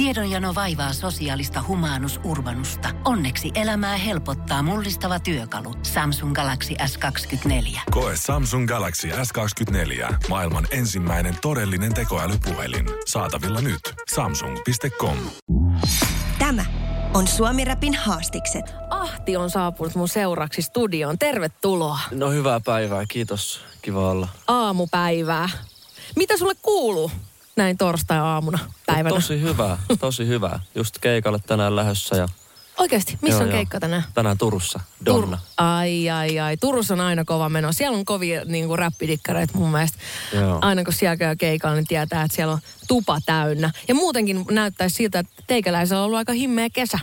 Tiedonjano vaivaa sosiaalista humanus urbanusta. Onneksi elämää helpottaa mullistava työkalu. Samsung Galaxy S24. Koe Samsung Galaxy S24. Maailman ensimmäinen todellinen tekoälypuhelin. Saatavilla nyt. Samsung.com. Tämä on Suomi Rapin haastikset. Ahti on saapunut mun seuraksi studioon. Tervetuloa. No hyvää päivää, kiitos. Kiva olla. Aamupäivää. Mitä sulle kuuluu näin torstai-aamuna päivänä? Tosi hyvää, tosi hyvää. Just keikalle tänään lähdössä ja Oikeasti, missä Joo, on joo. keikka tänään? tänään Turussa. Donna. Tur- ai, ai, ai. Turussa on aina kova meno. Siellä on kovia niin kuin räppidikkareita mun mielestä. Joo. Aina kun siellä käy keikalla, niin tietää, että siellä on tupa täynnä. Ja muutenkin näyttäisi siltä, että teikäläisellä on ollut aika himmeä kesä.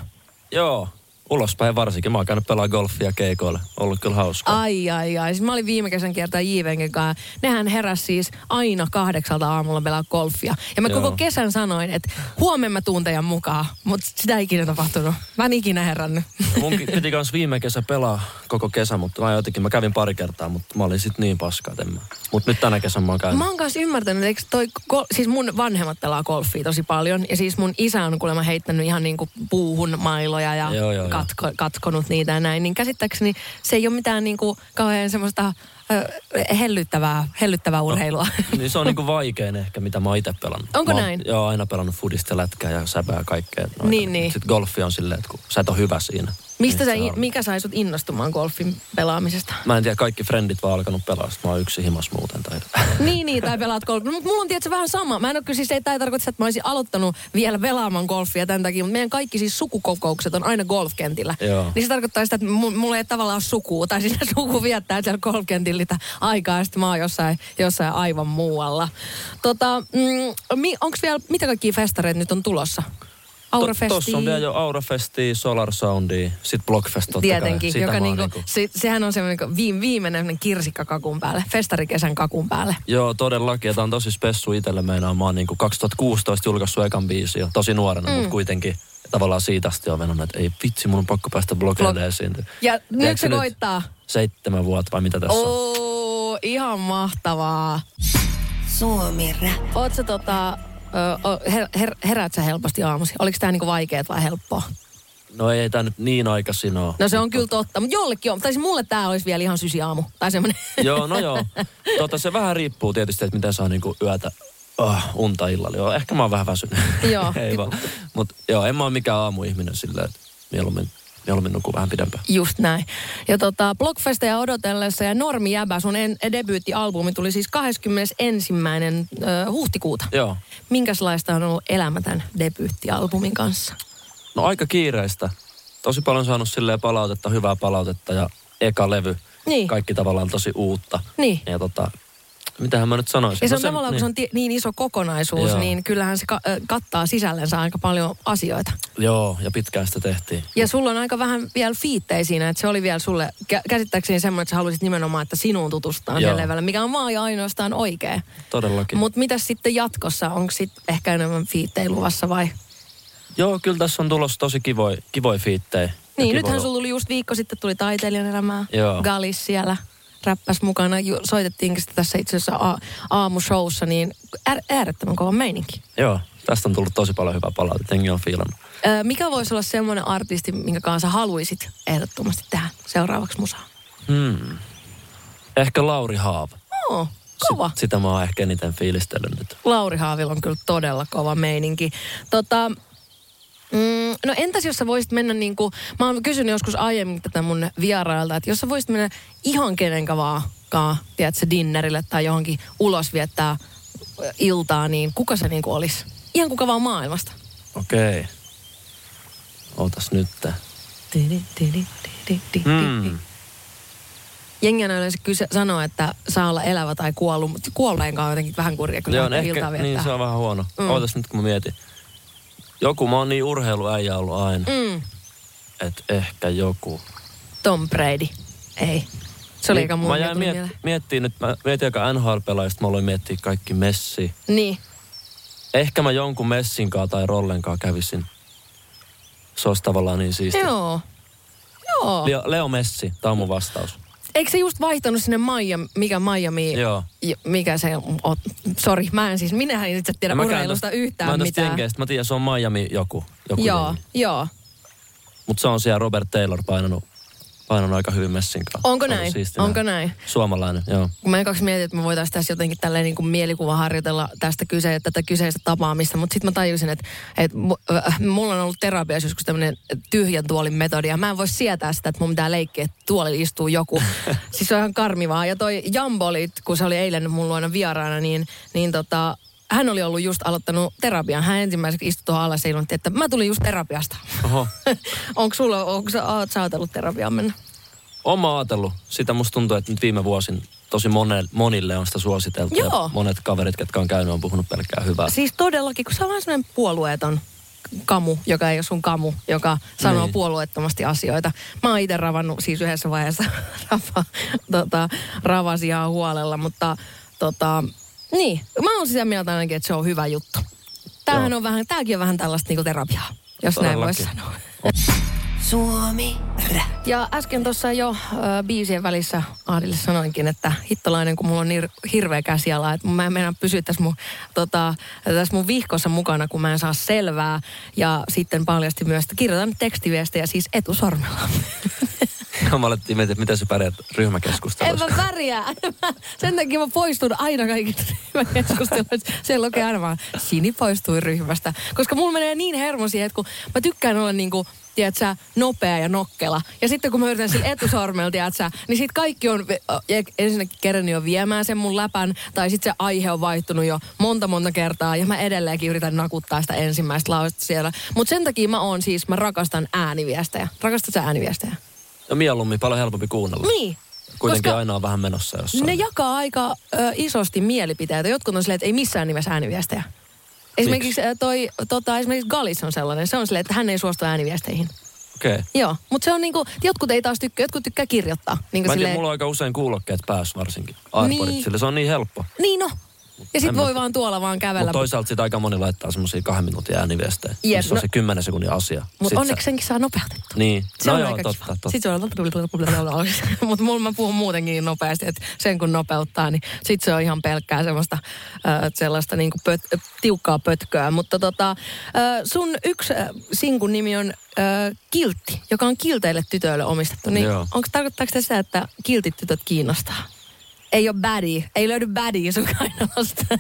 Joo, ulospäin varsinkin. Mä oon käynyt pelaa golfia keikoille. Ollut kyllä hauskaa. Ai, ai, ai. Siis mä olin viime kesän kiertaa Jivenken kanssa. Nehän heräs siis aina kahdeksalta aamulla pelaa golfia. Ja mä Joo. koko kesän sanoin, että huomenna mä tuun teidän mukaan. Mutta sitä ei ikinä tapahtunut. Mä en ikinä herännyt. Mun piti kans viime kesä pelaa koko kesä, mutta mä jotenkin, mä kävin pari kertaa, mutta mä olin sit niin paska, että en mä. Mut nyt tänä kesän mä oon käynyt. Mä oon kanssa ymmärtänyt, että toi, gol- siis mun vanhemmat pelaa golfia tosi paljon. Ja siis mun isä on kuulemma heittänyt ihan niinku puuhun mailoja ja Joo, joo, joo. katko, katkonut niitä ja näin. Niin käsittääkseni se ei ole mitään niinku kauhean semmoista hellyttävää, hellyttävää urheilua. Niin se on niinku vaikein ehkä, mitä mä oon itse pelannut. Onko mä oon, näin? Joo, aina pelannut fudista, lätkää ja säpää ja kaikkea. noita. Niin, niin. Sitten golfi on silleen, että kun sä et ole hyvä siinä. Mistä niin sä, on- mikä sai sut innostumaan golfin pelaamisesta? Mä en tiedä, kaikki frendit vaan alkanut pelaa, mä oon yksi himas muuten. Tai... niin, niin, tai pelaat golfia. Mutta mulla on tietysti vähän sama. Mä en ole kyllä siis, ei, tämä ei tarkoita että mä olisin aloittanut vielä pelaamaan golfia tämän takia, mutta meidän kaikki siis sukukokoukset on aina golfkentillä. Joo. Niin se tarkoittaa sitä, että mu- mulla ei tavallaan ole sukua, tai siis suku viettää siellä golfkentillä sitä aikaa, ja sitten mä oon jossain, jossain aivan muualla. Tota, mm, mi, onks vielä, mitä kaikkia festareita nyt on tulossa? Aurafesti. Tuossa on vielä jo Aurafesti, Solar Soundi, sit Blockfest totta Tietenkin, kai. Joka niinku, niinku- se, sehän on semmoinen niinku viim, viimeinen kirsikka kakun päälle, festarikesän kakun päälle. Joo, todellakin. Tää on tosi spessu itselle meinaan. Mä oon niinku 2016 julkaissut ekan biisi jo. Tosi nuorena, mm. mutta kuitenkin tavallaan siitä asti on mennyt, että ei vitsi, mun on pakko päästä blogeille Blog- esiin. Ja nyt se koittaa. Seitsemän vuotta vai mitä tässä on? Oo, ihan mahtavaa. Suomi Rap. Oot sä tota, her, her, heräät sä helposti aamusi? Oliko tää niinku vaikeet vai helppoa? No ei tää nyt niin aikaisin ole. No se on kyllä totta, mutta jollekin on. Tai siis mulle tää olisi vielä ihan sysiaamu. Tai semmonen. Joo, no joo. Tota, se vähän riippuu tietysti, että miten saa niinku yötä oh, unta illalla. Joo, ehkä mä oon vähän väsynyt. Joo. ei vaan. Mut joo, en mä oon mikään aamuihminen silleen, että mieluummin, mieluummin nukuu vähän pidempään. Just näin. Ja tota, Blockfesteja odotellessa ja Normi Jäbä, sun en, debyyttialbumi tuli siis 21. Ö, huhtikuuta. Joo. Minkälaista on ollut elämä tämän debyyttialbumin kanssa? No aika kiireistä. Tosi paljon saanut silleen palautetta, hyvää palautetta ja eka levy. Niin. Kaikki tavallaan tosi uutta. Niin. Ja tota, mitähän mä nyt sanoisin? Ja se No on tavallaan, kun se on ti- niin iso kokonaisuus, Joo. niin kyllähän se ka- kattaa sisällensä aika paljon asioita. Joo, ja pitkään sitä tehtiin. Ja sulla on aika vähän vielä fiittejä siinä, että se oli vielä sulle kä- käsittääkseni semmoinen, että sä haluaisit nimenomaan, että sinuun tutustutaan Joo. levällä, mikä on vaan ja ainoastaan oikein. Todellakin. Mutta mitä sitten jatkossa? Onko sitten ehkä enemmän fiittejä luvassa vai? Joo, kyllä tässä on tulossa tosi kivoi, kivoi fiittejä. Niin, nythän sulla tuli just viikko sitten tuli taiteilijan elämää. Joo. Galis siellä räppäs mukana. Ju- Soitettiinkin sitä tässä itse asiassa a- aamushowssa, niin äär- äärettömän kova meininki. Joo, tästä on tullut tosi paljon hyvää palautetta. Jengi on fiilannut. Ö, mikä voisi olla semmoinen artisti, minkä kanssa haluaisit ehdottomasti tehdä seuraavaksi musaa? Hmm. Ehkä Lauri Haav. Oo, kova. Sit, sitä mä oon ehkä eniten fiilistellyt nyt. Lauri Haavilla on kyllä todella kova meininki. Tota, mm, no entäs jos sä voisit mennä niin kuin, mä oon kysynyt joskus aiemmin tätä mun vierailta, että jos sä voisit mennä ihan kenenkä vaan, kaa, tiedätkö, dinnerille tai johonkin ulos viettää iltaa, niin kuka se niin kuin olisi? Ihan kuka vaan maailmasta. Okei. Okay. Ootas nyt. Mm. Jengi aina yleensä kyse, sanoo, että saa olla elävä tai kuollut, mutta kuolleenkaan on jotenkin vähän kurja, kun Joo, ehkä, iltaa viettää. niin se on vähän huono. Mm. Ootas nyt kun mä mietin. Joku, mä oon niin urheiluäijä ollut aina. Mm, Että ehkä joku. Tom Brady. Ei. Se oli Niin, aika. Mä jäin miet, miettimään nyt, mä mietin aika NHL-pelaajista, mä aloin miettiä kaikki Messi. Niin. Ehkä mä jonkun Messinkaan tai Rollenkaan kävisin. Se olisi tavallaan niin siistiä. Joo. Joo. Leo, Leo Messi, tämä on mun vastaus. Eikö se just vaihtanut sinne Miami, mikä Miami, Joo. j- mikä se on, sori, mä en siis, minähän en itse tiedä Mä käyn urheilusta yhtään mä en mitään. Jenkeistä. Mä tiedän, se on Miami joku. joku Joo, joo. Mutta se on siellä Robert Taylor painanut, painanut aika hyvin messin kanssa. Onko näin? Onko näin? Suomalainen, joo. Kun mä kaksi mietin, että me voitaisiin tässä jotenkin tälleen niin kuin mielikuva harjoitella tästä kyse, tätä kyseistä tapaamista, mutta sitten mä tajusin, että, että äh, mulla on ollut terapiassa joskus tämmöinen tyhjän tuolin metodi, ja mä en voi sietää sitä, että mun pitää leikkiä, että tuolilla istuu joku. siis se on ihan karmivaa. Ja toi Jambolit, kun se oli eilen mun luona vieraana, niin, niin tota, hän oli ollut just aloittanut terapian. Hän ensimmäiseksi istui tuohon alas ja ilmoitti, että mä tulin just terapiasta. Onko sulla, onko sä, oot sä ajatellut terapiaan mennä? Oon mä ajatellut. Sitä musta tuntuu, että nyt viime vuosin tosi monelle, monille on sitä suositeltu. Joo. Ja monet kaverit, ketkä on käynyt, on puhunut pelkkää hyvää. Siis todellakin, kun se on vähän sellainen puolueeton kamu, joka ei ole sun kamu, joka sanoo Niin. puolueettomasti asioita. Mä oon itse ravannut siis yhdessä vaiheessa rava, tota, ravasi ihan huolella, mutta tota, niin, mä oon sitä mieltä ainakin, että se on hyvä juttu. Tämähän Joo. on vähän, tääkin on vähän tällaista niinku terapiaa, jos näin voisi Todellakin. sanoa. Suomi. Ja äsken tuossa jo äh, biisien välissä Aadille sanoinkin, että hittolainen, kun mulla on niin hirveä käsiala, että mä en meinaa pysyä tässä mun, tota, tässä mun vihkossa mukana, kun mä en saa selvää. Ja sitten paljasti myös, että kirjoitan tekstiviestejä siis etusormella. mä alettiin miettiä, että miten sä pärjät En ryhmäkeskustelussa. mä pärjää. Sen takia mä poistun aina kaikista ryhmäkeskusteluista. Siellä lukee aina vaan, Sini poistui ryhmästä. Koska mulla menee niin hermo siihen, että kun mä tykkään olla niinku, tiedät sä, nopea ja nokkela. Ja sitten kun mä yritän sillä etusormella, tiedät sä, niin sit kaikki on ja ensinnäkin kerennyt jo viemään sen mun läpän. Tai sitten se aihe on vaihtunut jo monta monta kertaa. Ja mä edelleenkin yritän nakuttaa sitä ensimmäistä lausetta siellä. Mutta sen takia mä oon siis, mä rakastan ääniviestejä. Rakastat sä ääniviestejä? No mieluummin paljon helpompi kuunnella. Niin. Kuitenkin koska- aina on vähän menossa jossain. Ne jakaa aika ö, isosti mielipiteitä. Jotkut on silleen, että ei missään nimessä ääniviestejä. Esimerkiksi toi, tota, esimerkiksi Galis on sellainen. Se on silleen, että hän ei suostu ääniviesteihin. Okei. Okay. Joo, mutta se on niinku, jotkut ei taas tykkää, jotkut tykkää kirjoittaa. Niinku Mä en tiedä, silleen, mulla on aika usein kuulokkeet päässä varsinkin. Airpodit, Niin. sillä se on niin helppo. Niin no. Ja sit en voi mä- vaan tuolla vaan kävellä. Mutta toisaalta sit aika moni laittaa semmosia kahden minuutin ääniviestejä. Jep, Yes, se on no- se kymmenen sekunnin asia. Mutta Sit onneksi sä- senkin saa nopeutettua. Niin. Se no on joo, totta, kiva. totta. Sitten se on... Mutta mulla mä puhun muutenkin niin nopeasti, että sen kun nopeuttaa, niin sit se on ihan pelkkää semmoista äh, sellaista niinku pöt, äh, tiukkaa pötköä. Mutta tota, äh, sun yksi äh, sinkun nimi on äh, Kiltti, joka on kilteille tytöille omistettu. Niin onko tarkoittaako se sitä, että kiltit tytöt kiinnostaa? Ei ole baddie. Ei löydy baddie sun kainalosta.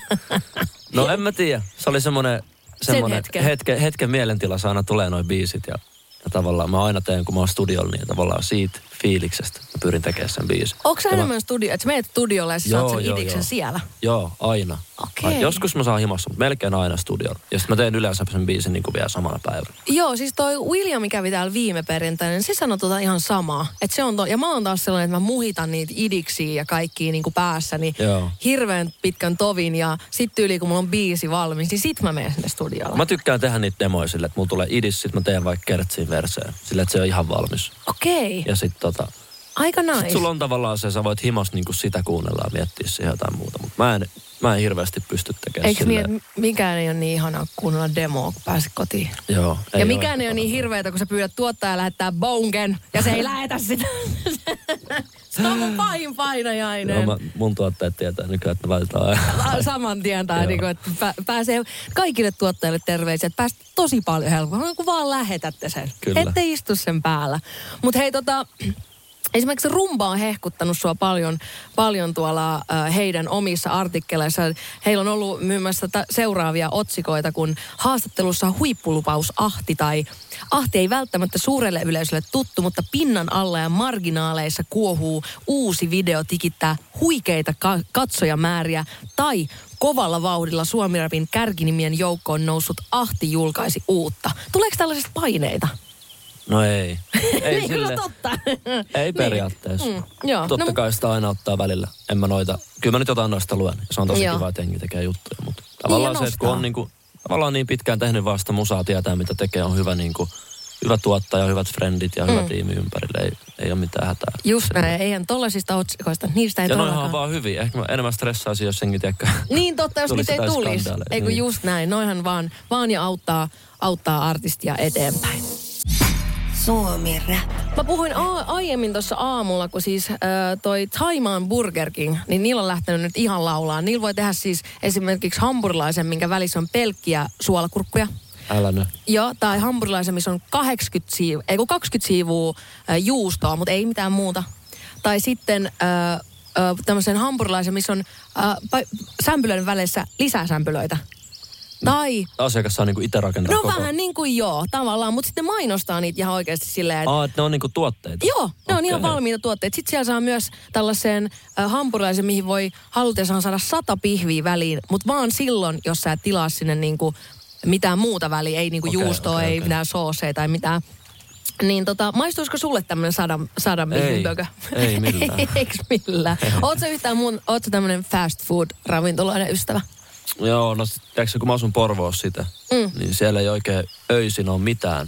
No en mä tiedä. Se oli semmoinen, semmoinen hetken. hetken. hetken mielentilassa aina tulee noin biisit ja, ja tavallaan mä aina teen, kun mä oon studiolla, niin tavallaan siitä fiiliksestä mä pyrin tekemään sen biisin. Onko sä Ja mä- enemmän studio, että sä meet studiolle ja sä Joo, saat sen joo, idiksen joo. siellä? Joo, aina. Okei. Ai- Joskus mä saan himassa, mutta melkein aina studiolla. Ja sitten mä teen yleensä sen biisin niin kuin vielä samana päivänä. Joo, siis toi William kävi täällä viime perjantaina, niin se sanoi tota ihan samaa. Että se on to, ja mä oon taas sellainen, että mä muhitan niitä idiksiä ja kaikkia niin kuin päässäni Joo. hirveän pitkän tovin. Ja sit yli, kun mulla on biisi valmis, niin sit mä menen sinne studiolle. Mä tykkään tehdä niitä demoja sille, että mulla tulee idis, sit mä teen vaikka kertsiin verseen. Sille, että se on ihan valmis. Okei, Ja sit tota, aika nice. sit sulla on tavallaan se, sä voit himas niinku sitä kuunnella ja miettiä siihen jotain muuta. Mutta mä en, mä en hirveästi pysty tekemään Eikö niin, silleen. että mikään ei ole niin ihanaa kuunnella demoa, kun pääset kotiin? Joo. ja mikään ei ole niin hirveätä, kun sä pyydät tuottaja lähettää bongen ja se ei lähetä sitä. se on mun pahin painajainen. Joo, mä, mun tuottajat tietää nykyään, että laitetaan aina. Saman tien tai niin kuin, että pä- pääsee kaikille tuottajille terveisiä, että päästä tosi paljon helpommin, kun vaan lähetätte sen. Kyllä. Ette istu sen päällä. Mutta hei tota, Esimerkiksi Rumba on hehkuttanut sua paljon, paljon tuolla äh, heidän omissa artikkeleissa. Heillä on ollut muun muassa ta- seuraavia otsikoita, kun haastattelussa huippulupaus Ahti tai Ahti ei välttämättä suurelle yleisölle tuttu, mutta pinnan alla ja marginaaleissa kuohuu uusi video tikittää huikeita ka- katsojamääriä tai kovalla vauhdilla Suomirapin kärkinimien joukkoon noussut Ahti julkaisi uutta. Tuleeko tällaisista paineita? No ei. Ei niin, kyllä totta. Ei periaatteessa. Mm, joo. Totta No, kai sitä aina ottaa välillä. En mä noita, kyllä mä nyt jotain noista luen. Se on tosi Joo. kiva, että jengi tekee juttuja. Mutta tavallaan ja se, että kun on niinku, tavallaan niin pitkään tehnyt vasta musaa, tietää mitä tekee, on hyvä niinku, hyvä tuottaja, hyvät frendit ja hyvä Mm. tiimi ympärille. Ei, ei ole mitään hätää. Just näin, eihän tollasista otsikoista, niistä ei ja noihan on todellakaan. vaan hyviä. Ehkä mä enemmän stressaisin, jos senkin tiedäkö. Niin totta, jos niitä ei tulisi. Ei kun Niin. just näin, noihan vaan, vaan ja auttaa, auttaa artistia eteenpäin. Suomi Rap. Mä puhuin a- aiemmin tuossa aamulla, kun siis äh, toi Taimaan Burger King, niin niillä on lähtenyt nyt ihan laulaan. Niillä voi tehdä siis esimerkiksi hampurilaisen, minkä välissä on pelkkiä suolakurkkuja. Älä nyt. Joo, tai hampurilaisen, missä on 80 siivu, ei kun 20 siivua äh, juustoa, mutta ei mitään muuta. Tai sitten äh, äh, tämmöisen hampurilaisen, missä on äh, pa- sämpylöiden väleissä lisää sämpylöitä. Tai, Asiakas saa niinku itse rakentaa no koko. vähän niin kuin joo, tavallaan, mutta sitten mainostaa niitä ihan oikeasti silleen, että Aa, että ne on niinku tuotteita. Joo, ne on Okei. ihan valmiita tuotteita. Sitten siellä saa myös tällaisen äh, hampurilaisen, mihin voi halutessaan saada sata pihviä väliin, mutta vaan silloin, jos sä et tilaa sinne niinku mitään muuta väliä, ei niinku Okei, juustoa, okei, ei okei. mitään sooseja tai mitään. Niin tota, maistuisiko sulle tämmönen sadan, sadan Ei, ei millään. Eiks millään? Oot sä yhtään muun, oot sä tämmönen fast food ravintoloiden ystävä? Joo, no tiedätkö, kun mä asun Porvoossa sitä, Mm. niin siellä ei oikein öisin ole mitään.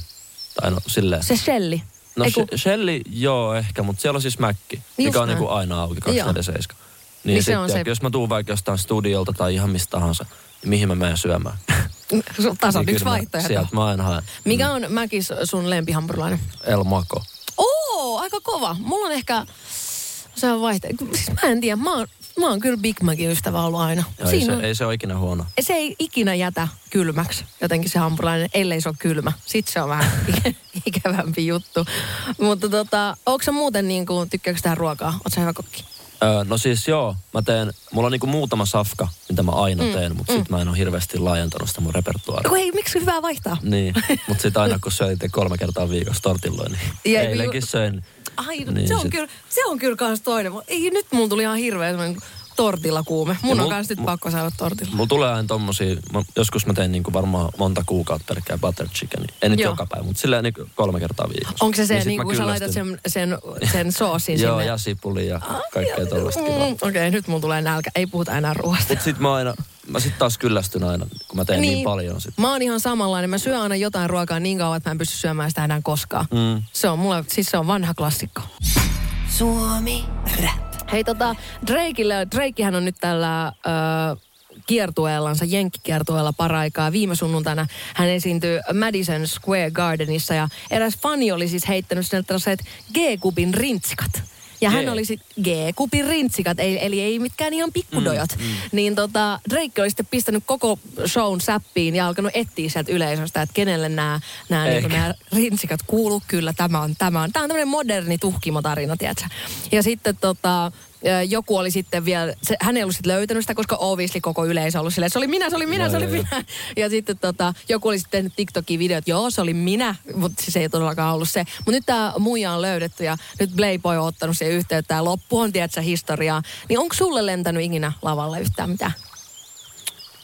Tai no silleen. Se shelli. no Ei kun- she- Shelly, joo ehkä, mutta siellä on siis Mäkki, Just mikä on näin. niinku aina auki 24-7. Niin, Niin niin se on sitten, se- jos mä tuun vaikka jostain studiolta tai ihan mistä tahansa, niin mihin mä menen syömään? Tasan Niin yksi vaihtoehto. Sieltä mä aina haen. Mikä on Mäkis sun lempihampurilainen? El Mako. Oo, aika kova. Mulla on ehkä, se on vaihte... Siis mä en tiedä, mä oon, mä oon kyllä Big Macin ystävä ollut aina. Ja ei, se, on, ei se ole ikinä huono. se ei ikinä jätä kylmäksi, jotenkin se hampurilainen, ellei se ole kylmä. Sitten se on vähän ikävämpi juttu. Mutta tota, onko sä muuten niin kuin, tykkääkö tähän ruokaa? Oot sä hyvä kokki? Öö, no siis joo, mä teen, mulla on niinku muutama safka, mitä mä aina mm, teen, mutta mm. sit mä en ole hirveästi laajentanut sitä mun repertuaaria. Ei, miksi hyvää vaihtaa? Niin, mutta sitten aina kun söin kolme kertaa viikossa tortilloin, niin Ja- eilenkin söin. Ai, no, Niin, se, on sit- kyllä, se on kyllä kans toinen. Ei, nyt mulla tuli ihan hirveä semmoinen tortilla kuume. Mun Ja on mul- kans nyt pakko saada tortilla. Mulla tulee aina tommosia, mä, joskus mä tein niinku varmaan monta kuukautta pelkkää butter chicken. Ei nyt Joo. joka päivä, mutta silleen niinku kolme kertaa viikossa. Onko se se, Niin niin kun sä laitat sen, sen, sen soosin Joo, sinne? ja sipuli ja kaikkea tollaista kivaa. Mm, Okei, okay, nyt mulla tulee nälkä. Ei puhuta enää ruoasta. Mut sit mä aina, mä sit taas kyllästyn aina, kun mä teen niin, niin paljon sit. Mä oon ihan samanlainen. Mä syön aina jotain ruokaa niin kauan, että mä en pysty syömään sitä enää koskaan. Mm. Se on mulle, siis se on vanha klassikko. Suomi Rap. Hei tota, Drakeille, Drakehän on nyt tällä... Ö, kiertueellansa, jenkkikiertueella paraikaa. Viime sunnuntaina hän esiintyi Madison Square Gardenissa ja eräs fani oli siis heittänyt sinne tällaiset G-kupin rintsikat. Ja hän G. oli sitten G-kupin rintsikat, eli, eli ei mitkään ihan pikkudojot. Mm, mm. Niin tota, Drake oli sitten pistänyt koko shown säppiin ja alkanut etsiä sieltä yleisöstä, että kenelle nämä, niin nämä rintsikat kuuluu. Kyllä, tämä on, tämä on, tämä on tämmöinen moderni tuhkimotarina, tiedätkö? Ja sitten tota, joku oli sitten vielä, se, hän ei ollut sitten löytänyt sitä, koska obviously koko yleisö ollut silleen, se oli minä, se oli minä, Joo, se oli joo, joo. minä. Ja sitten tota, joku oli sitten tehnyt TikTokin videot, joo se oli minä, mutta siis ei todellakaan ollut se. Mutta nyt tämä muija on löydetty ja nyt Playboy on ottanut siihen yhteyttä ja loppu on, tiedätkö, historiaa. Niin onko sulle lentänyt ikinä lavalle yhtään mitään?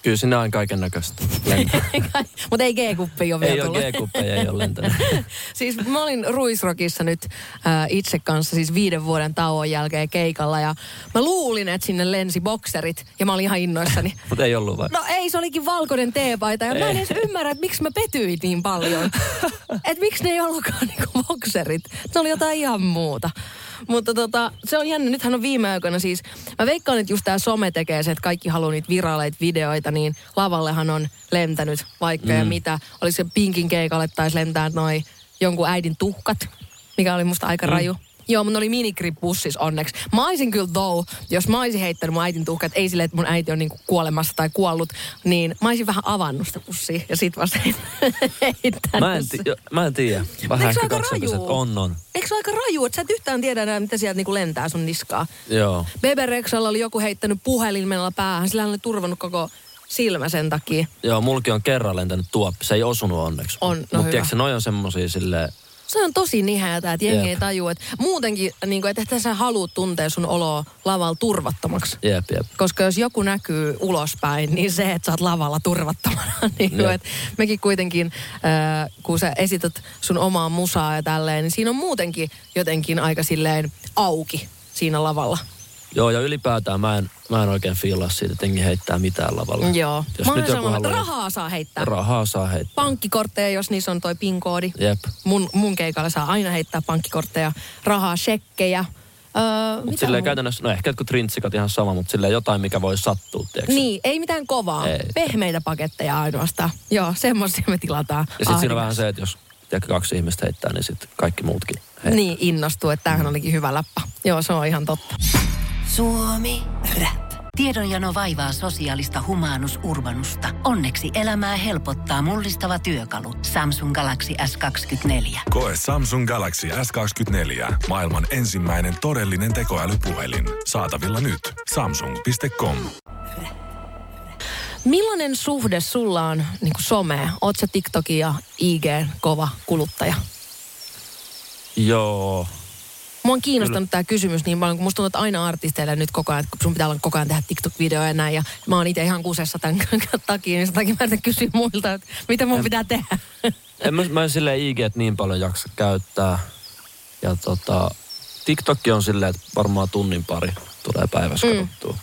Kyllä sinne on kaiken näköistä. mutta ei G-kuppi ole vielä ei ole. G-kuppeja, ei ole lentänyt. siis mä olin Ruisrokissa nyt äh, itse kanssa siis viiden vuoden tauon jälkeen keikalla ja mä luulin, että sinne lensi bokserit ja mä olin ihan innoissani. Mutta ei ollut vai? No ei, se olikin valkoinen teepaita ja mä en edes ymmärrä, että miksi mä petyin niin paljon. että miksi ne ei ollutkaan niinku bokserit. Se oli jotain ihan muuta. Mutta tota, se on jännä. Nythän on viime aikoina siis, mä veikkaan, että just tää some tekee se, että kaikki haluaa niitä viraaleita videoita, niin lavallehan on lentänyt vaikka mm. ja mitä. Oli se Pinkin keikalle taisi lentää noin jonkun äidin tuhkat, mikä oli musta aika raju. Joo, ne oli minigrip bussissa onneksi. Mä olisin kyllä though, jos mä olisin heittänyt mun äitin tuhkat, ei silleen, että mun äiti on niinku kuolemassa tai kuollut, niin mä olisin vähän avannut sitä bussia ja sit vasta heittänyt Mä en, ti- mä en tiedä. Vähän Eikö se ehkä aika raju? On, on. Eikö se ole aika raju, että sä et yhtään tiedä enää, mitä sieltä niinku lentää sun niskaa? Joo. Bebe Rexalla oli joku heittänyt puhelimella päähän, sillä hän oli turvannut koko silmä sen takia. Joo, mulki on kerran lentänyt tuoppi. Se ei osunut onneksi. On, no Mutta tiedätkö, noi on semmosia silleen... Se on tosi niheätä, että jengi Jep. ei tajua, että muutenkin, niin kuin, että sä haluat tuntea sun oloa lavalla turvattomaksi. Jep, jep. Koska jos joku näkyy ulospäin, niin se, että sä oot lavalla turvattomana. niin kuin, että mekin kuitenkin, äh, kun sä esität sun omaa musaa ja tälleen, niin siinä on muutenkin jotenkin aika silleen auki siinä lavalla. Joo, ja ylipäätään mä en, mä en oikein fiilaa siitä, että jengi heittää mitään lavalla. Joo. Jos Mä olen nyt joku haluaa... rahaa saa heittää. Rahaa saa heittää. Pankkikortteja, jos niissä on toi PIN-koodi. Jep. Mun, mun keikalla saa aina heittää pankkikortteja, rahaa, shekkejä. Öö, Mutta silleen muuta? käytännössä, no ehkä jotkut rintsikat ihan sama, mutta silleen jotain, mikä voi sattua, tiedätkö? Niin, ei mitään kovaa. Ei. Pehmeitä paketteja ainoastaan. Joo, semmoisia me tilataan. Ja sitten siinä on vähän se, että jos tiedätkö, kaksi ihmistä heittää, niin sitten kaikki muutkin heittää. Niin innostuu, että tämähän olikin hyvä läppä. Joo, se on ihan totta. Suomi Rap. Tiedonjano vaivaa sosiaalista humanus urbanusta. Onneksi elämää helpottaa mullistava työkalu. Samsung Galaxy S24. Koe Samsung Galaxy S24. Maailman ensimmäinen todellinen tekoälypuhelin. Saatavilla nyt. Samsung.com. Millainen suhde sulla on niin someen? Oot sä TikTokin ja IG kova kuluttaja? Joo, Mua on kiinnostanut tämä kysymys niin paljon, kun musta tuntuu, että aina artisteille nyt koko ajan, että kun sun pitää olla koko ajan tehdä TikTok-videoja ja näin. Ja mä oon itse ihan kusessa tämän takia, niin sen takia mä kysyä muilta, että mitä mun pitää tehdä. en mä, mä en silleen IG niin paljon jaksa käyttää. Ja tota, TikTok on silleen, että varmaan tunnin pari tulee päivässä mm. katsottua.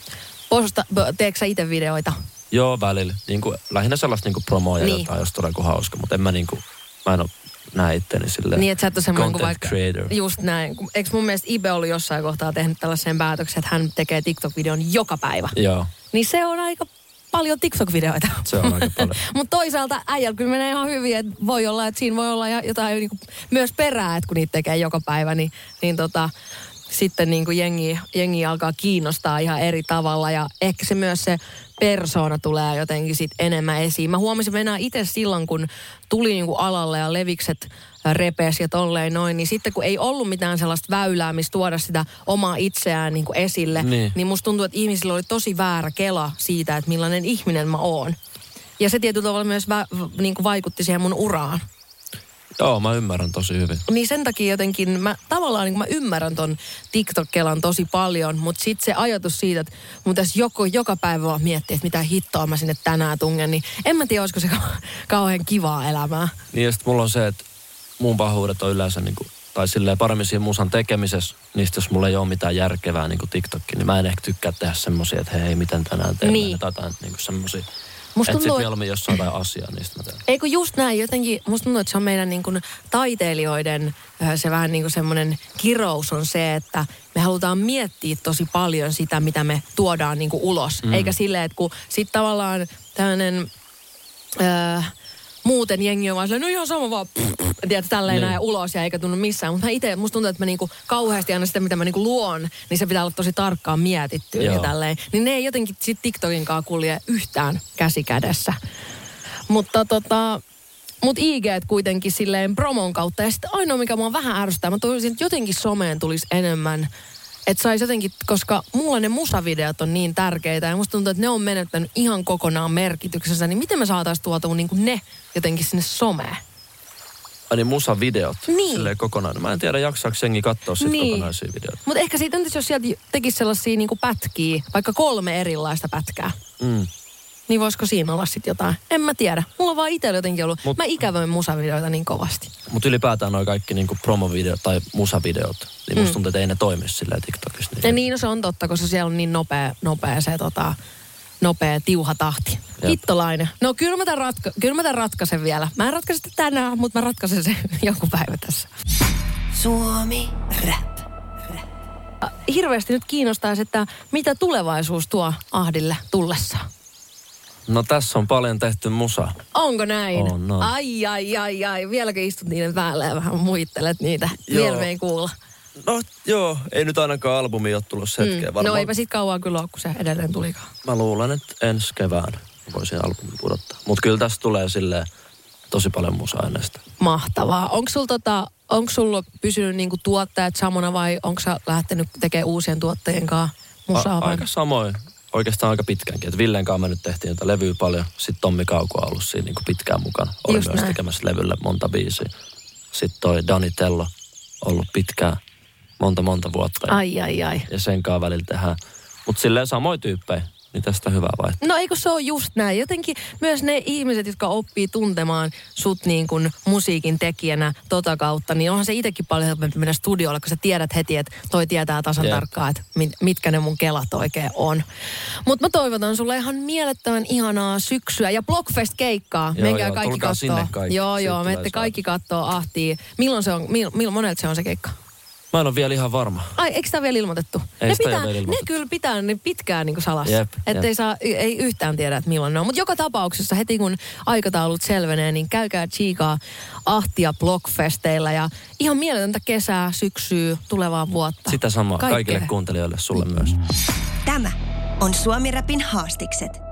Posta, teekö sä itse videoita? Joo, välillä. Niin kuin, lähinnä sellaista niin kuin promoa ja Niin. jotain, jos tulee hauska. Mutta en mä niin kuin, mä en ole näe itteni silleen Niin, että sä et ole semmoinen kuin vaikka... creator. Just näin. Eikö mun mielestä Ibe ollut jossain kohtaa tehnyt tällaisen päätöksen, että hän tekee TikTok-videon joka päivä? Joo, Niin se on aika paljon TikTok-videoita. se on aika paljon. Mutta toisaalta äijällä kyllä menee ihan hyvin, että voi olla, että siinä voi olla jotain niinku myös perää, että kun niitä tekee joka päivä, niin, niin tota, sitten niinku jengi, jengi alkaa kiinnostaa ihan eri tavalla ja ehkä se myös se persoona tulee jotenkin sit enemmän esiin. Mä huomasin mennä itse silloin, kun tuli niinku alalle ja levikset repes ja tolleen noin, niin sitten kun ei ollut mitään sellaista väylää, missä tuoda sitä omaa itseään niinku esille, Niin. niin musta tuntuu, että ihmisillä oli tosi väärä kela siitä, että millainen ihminen mä oon. Ja se tietyllä tavalla myös vä, v- niin kuin vaikutti siihen mun uraan. Joo, mä ymmärrän tosi hyvin. Niin sen takia jotenkin mä tavallaan niin kuin mä ymmärrän ton TikTok-kelan tosi paljon, mutta sitten se ajatus siitä, että mun tässä joko, joka päivä vaan miettiä, että mitä hittoa mä sinne tänään tungen, niin en mä tiedä, olisiko se kau- kauhean kivaa elämää. Niin ja sit mulla on se, että mun pahuudet on yleensä niinku, tai silleen paremmin siinä musan tekemisessä, niistä jos mulla ei ole mitään järkevää niinku TikTokki, niin mä en ehkä tykkää tehdä semmosia, että hei, miten tänään teemme Niin. tai jotain niinku semmosia. Musta Että tuntuu, mieluummin jossain jotain asiaa, niistä mä teen. Ei kun just näin, jotenkin musta tuntuu, että se on meidän niin kuin taiteilijoiden se vähän niin kuin semmoinen kirous on se, että me halutaan miettiä tosi paljon sitä, mitä me tuodaan niin kuin ulos. Mm. Eikä silleen, että kun sit tavallaan tämmöinen ö, muuten jengi on vaan silleen, no ihan sama vaan, tiedät, tälleen Niin. näin ulos ja eikä tunnu missään. Mutta itse, musta tuntuu, että mä niinku kauheasti aina sitä, mitä mä niinku luon, niin se pitää olla tosi tarkkaan mietittyä ja tälleen. Niin ne ei jotenkin sit TikTokin kanssa kulje yhtään käsi kädessä. Mutta tota, mut IG kuitenkin silleen promon kautta. Ja sitten ainoa, mikä mua vähän ärsyttää, mä toivoisin, että jotenkin someen tulisi enemmän. Että sais jotenkin, koska mulla ne musavideot on niin tärkeitä ja musta tuntuu, että ne on menettänyt ihan kokonaan merkityksensä. Niin miten me saataisiin tuotua niin ne jotenkin sinne someen? Ai niin musavideot, Niin. silleen kokonaan. Mä en tiedä, jaksaako jengi katsoa sit Niin. kokonaisia videoita. Mutta ehkä siitä jos sieltä tekisi sellaisia niin pätkiä, vaikka kolme erilaista pätkää, Mm. Niin voisiko siinä olla sitten jotain? En mä tiedä. Mulla on vaan itsellä jotenkin ollut, Mut- mä ikävöin musavideoita niin kovasti. Mutta ylipäätään noi kaikki niinku promovideot tai musavideot, niin musta tuntuu, että ei ne toimi silleen TikTokissa. Mm. Ja niin, no se on totta, koska siellä on niin nopea, nopea se tota, nopea tiuha tahti. Jep. Hittolainen. No kyllä mä, tämän ratka- kyllä mä tämän ratkaisen vielä. Mä en ratkaise sitä tänään, mutta mä ratkaisen sen joku päivä tässä. Suomi Rap. Hirveästi nyt kiinnostaisi, että mitä tulevaisuus tuo Ahdille tullessa. No tässä on paljon tehty musa. Onko näin? On, on. Ai, ai, ai, ai. Vieläkö istut niiden päälle ja vähän muittelet niitä? Joo. Vielä me ei kuulla. No joo, ei nyt ainakaan albumi ole tullut hetkeen. Mm. Varmaan, No eipä sit kauan kyllä ole, kun se edelleen tulikaan. Mä luulen, että ensi kevään voisin albumin pudottaa. Mutta kyllä tästä tulee silleen tosi paljon musa-aineesta. Mahtavaa. Onko sulla tota, onko sulla pysynyt niinku tuottajat samana vai onko sä lähtenyt tekemään uusien tuottajien kanssa musaa? A- aika samoin. Oikeastaan aika pitkäänkin. Et Villen kanssa me nyt tehtiin niitä levyä paljon. Sitten Tommi Kauko on ollut siinä niin pitkään mukana. Oli Just myös näin. tekemässä levylle monta biisiä. Sitten toi Dani Tello ollut pitkään, monta monta vuotta. Ai, ai, ai. Ja sen kanssa välillä tehdään. Mutta silleen samoin tyyppejä, niin tästä hyvä vaihtoehto. No eikö se ole just näin? Jotenkin myös ne ihmiset, jotka oppii tuntemaan sut niin kuin musiikin tekijänä tota kautta, niin onhan se itsekin paljon helpompi mennä studiolle, kun sä tiedät heti, että toi tietää tasan Jep. tarkkaan, että mit, mitkä ne mun kelat oikein on. Mutta mä toivotan sulle ihan mielettömän ihanaa syksyä ja Blockfest-keikkaa. Joo, Menkää joo, kaikki tulkaa kattoo. sinne kaikki. Joo, joo, menette kaikki kattoo ahtii. Milloin se on, mil, mil, monelta se on se keikka? Mä en ole vielä ihan varma. Ai, eikö sitä vielä ilmoitettu? Ei ne, sitä pitää, ole vielä ne ilmoitettu. kyllä pitää ne pitkään niin salassa. Jep, Että ei, saa, ei yhtään tiedä, että milloin ne on. Mutta joka tapauksessa heti kun aikataulut selvenee, niin käykää chiikaa ahtia blogfesteillä ja ihan mieletöntä kesää, syksyä, tulevaa vuotta. Sitä samaa Kaikkea. kaikille kuuntelijoille, sulle myös. Tämä on Suomi Rapin haastikset.